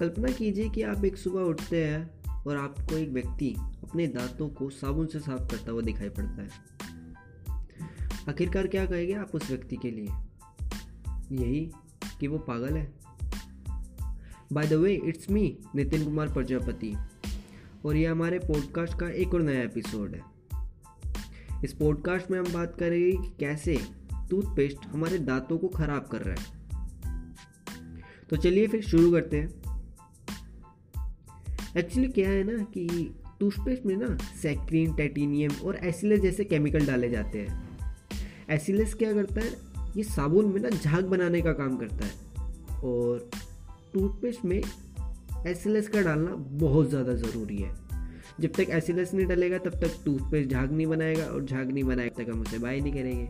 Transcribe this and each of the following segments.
कल्पना कीजिए कि आप एक सुबह उठते हैं और आपको एक व्यक्ति अपने दांतों को साबुन से साफ़ करता हुआ दिखाई पड़ता है। आखिरकार क्या कहेंगे आप उस व्यक्ति के लिए? यही कि वो पागल है। By the way it's me Nitin Kumar, Prajapati. और ये हमारे पॉडकास्ट का एक और नया एपिसोड है। इस पॉडकास्ट में हम बात करेंगे कि कैसे टूथपेस्ट हमारे दांतों को खराब कर रहा है। तो चलिए फिर शुरू करते हैं। एक्चुअली क्या है ना कि टूथपेस्ट में ना सैक्रीन टाइटेनियम और एसिलस जैसे केमिकल डाले जाते हैं। एसिलस क्या करता है? ये साबुन में ना झाग बनाने का काम करता है। और टूथपेस्ट में एसिलस का डालना बहुत ज़्यादा ज़रूरी है। जब तक एसिलस नहीं डलेगा, तब तक टूथपेस्ट झाग नहीं बनाएगा और झाग नहीं बनाएगा तक हम उसे बाय नहीं करेंगे।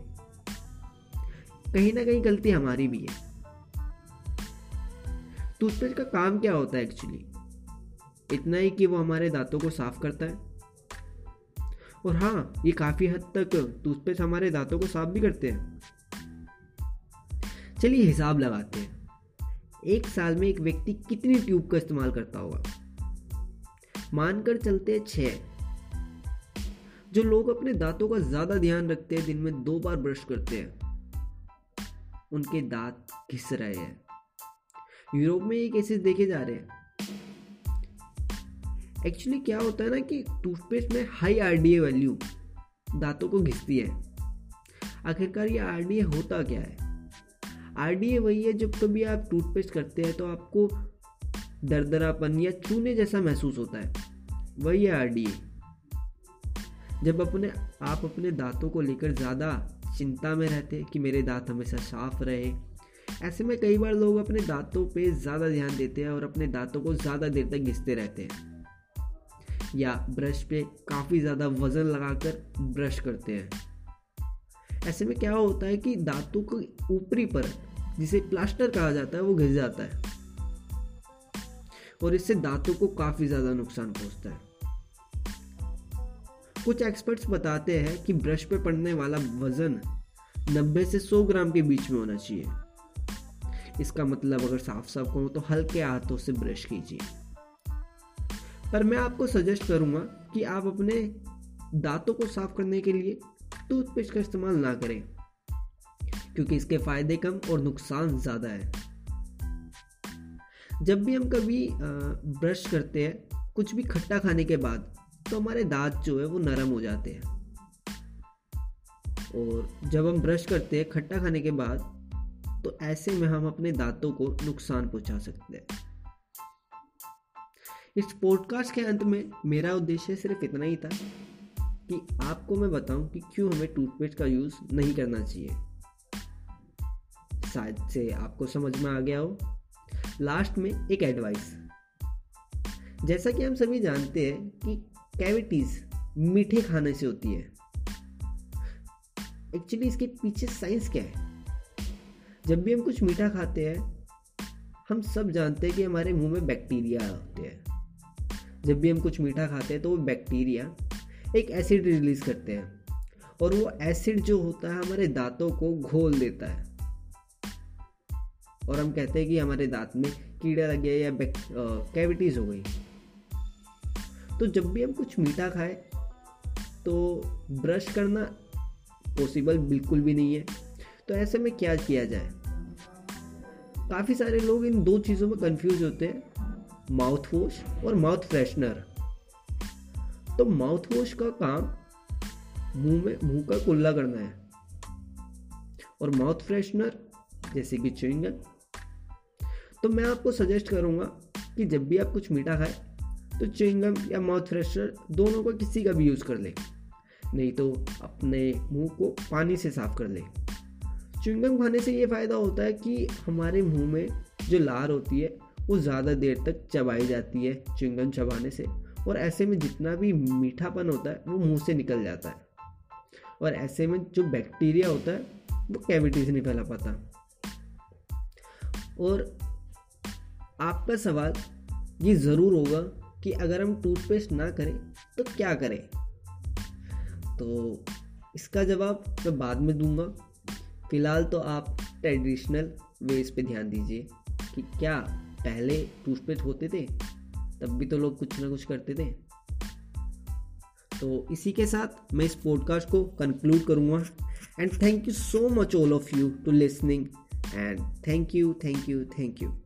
कहीं ना कहीं गलती हमारी भी है। टूथपेस्ट का काम क्या होता है एक्चुअली इतना ही कि वो हमारे दांतों को साफ़ करता है। और हाँ ये काफ़ी हद तक टूथपेस्ट हमारे दांतों को साफ़ भी करते हैं। चलिए हिसाब लगाते हैं। एक साल में एक व्यक्ति कितनी ट्यूब का इस्तेमाल करता होगा? मानकर चलते हैं छः जो लोग अपने दांतों का ज़्यादा ध्यान रखते हैं, दिन में दो बार ब्रश करते हैं, उनके दांत घिस रहे हैं। यूरोप में ये केसेस देखे जा रहे हैं। एक्चुअली क्या होता है ना कि टूथपेस्ट में हाई आरडीए वैल्यू दांतों को घिसती है। आखिरकार ये आरडीए होता क्या है? आरडीए वही है जब कभी आप टूथपेस्ट करते हैं तो आपको दरदरापन या चूने जैसा महसूस होता है। वही है आरडीए जब अपने, आप अपने दांतों को लेकर ज़्यादा चिंता में रहते हैं कि मेरे दांत हमेशा साफ़ रहे, ऐसे में कई बार लोग अपने दांतों पे ज़्यादा ध्यान देते हैं और अपने दांतों को ज़्यादा देर तक घिसते रहते हैं। या ब्रश पे काफ़ी ज़्यादा वज़न लगाकर ब्रश करते हैं। ऐसे में क्या होता है कि दांतों की ऊपरी परत जिसे प्लास्टर कहा जाता है, वो घिस जाता है। और इससे दांतों को काफ़ी ज़्यादा नुकसान पहुँचता है। कुछ एक्सपर्ट्स बताते हैं कि ब्रश पे पड़ने वाला वज़न 90 से 100 ग्राम के बीच में होना चाहिए। इसका मतलब अगर साफ़ साफ़ कहूँ तो हल्के हाथों से ब्रश कीजिए। पर मैं आपको सजेस्ट करूँगा कि आप अपने दांतों को साफ़ करने के लिए टूथपेस्ट का इस्तेमाल ना करें, क्योंकि इसके फ़ायदे कम और नुकसान ज़्यादा है। जब भी हम कभी ब्रश करते हैं, कुछ भी खट्टा खाने के बाद तो हमारे दांत जो है वो नरम हो जाते हैं। और जब हम ब्रश करते हैं खट्टा खाने के बाद तो ऐसे में हम अपने दांतों को नुकसान पहुँचा सकते हैं। इस पॉडकास्ट के अंत में मेरा उद्देश्य सिर्फ़ इतना ही था कि आपको मैं बताऊँ कि क्यों हमें टूथपेस्ट का यूज़ नहीं करना चाहिए। शायद से आपको समझ में आ गया हो। लास्ट में एक एडवाइस जैसा कि हम सभी जानते हैं कि कैविटीज़ मीठे खाने से होती है। एक्चुअली इसके पीछे साइंस क्या है? जब भी हम कुछ मीठा खाते हैं, हम सब जानते हैं कि हमारे मुँह में बैक्टीरिया होते हैं। जब भी हम कुछ मीठा खाते हैं तो वो बैक्टीरिया एक एसिड रिलीज़ करते हैं और वो एसिड जो होता है हमारे दांतों को घोल देता है। और हम कहते हैं कि हमारे दांत में कीड़ा लग गया या कैविटीज हो गई। तो जब भी हम कुछ मीठा खाएँ तो ब्रश करना पॉसिबल बिल्कुल भी नहीं है। तो ऐसे में क्या किया जाए? काफ़ी सारे लोग इन दो चीज़ों में कंफ्यूज होते हैं। माउथ वॉश और माउथ फ्रेशनर तो माउथ वॉश का काम मुँह में, मुँह का कुल्ला करना है। और माउथ फ्रेशनर जैसे कि च्युइंगम तो मैं आपको सजेस्ट करूँगा कि जब भी आप कुछ मीठा खाए तो च्युइंगम या माउथ फ्रेशनर दोनों का किसी का भी यूज़ कर ले। नहीं तो अपने मुँह को पानी से साफ़ कर ले। च्युइंगम खाने से ये फ़ायदा होता है कि हमारे मुँह में जो लार होती है वो ज़्यादा देर तक चबाई जाती है चिंगम चबाने से। और ऐसे में जितना भी मीठापन होता है, वो मुँह से निकल जाता है। और ऐसे में जो बैक्टीरिया होता है, वो कैविटी से नहीं फैला पाता और आपका सवाल ये ज़रूर होगा कि अगर हम टूथपेस्ट ना करें तो क्या करें? तो इसका जवाब मैं बाद में दूँगा। फ़िलहाल तो आप ट्रेडिशनल वेज पे ध्यान दीजिए कि क्या पहले टूथपेस्ट होते थे, तब भी तो लोग कुछ ना कुछ करते थे। तो इसी के साथ मैं इस पॉडकास्ट को कंक्लूड करूँगा। And thank you so much all of you to listening and thank you thank you thank you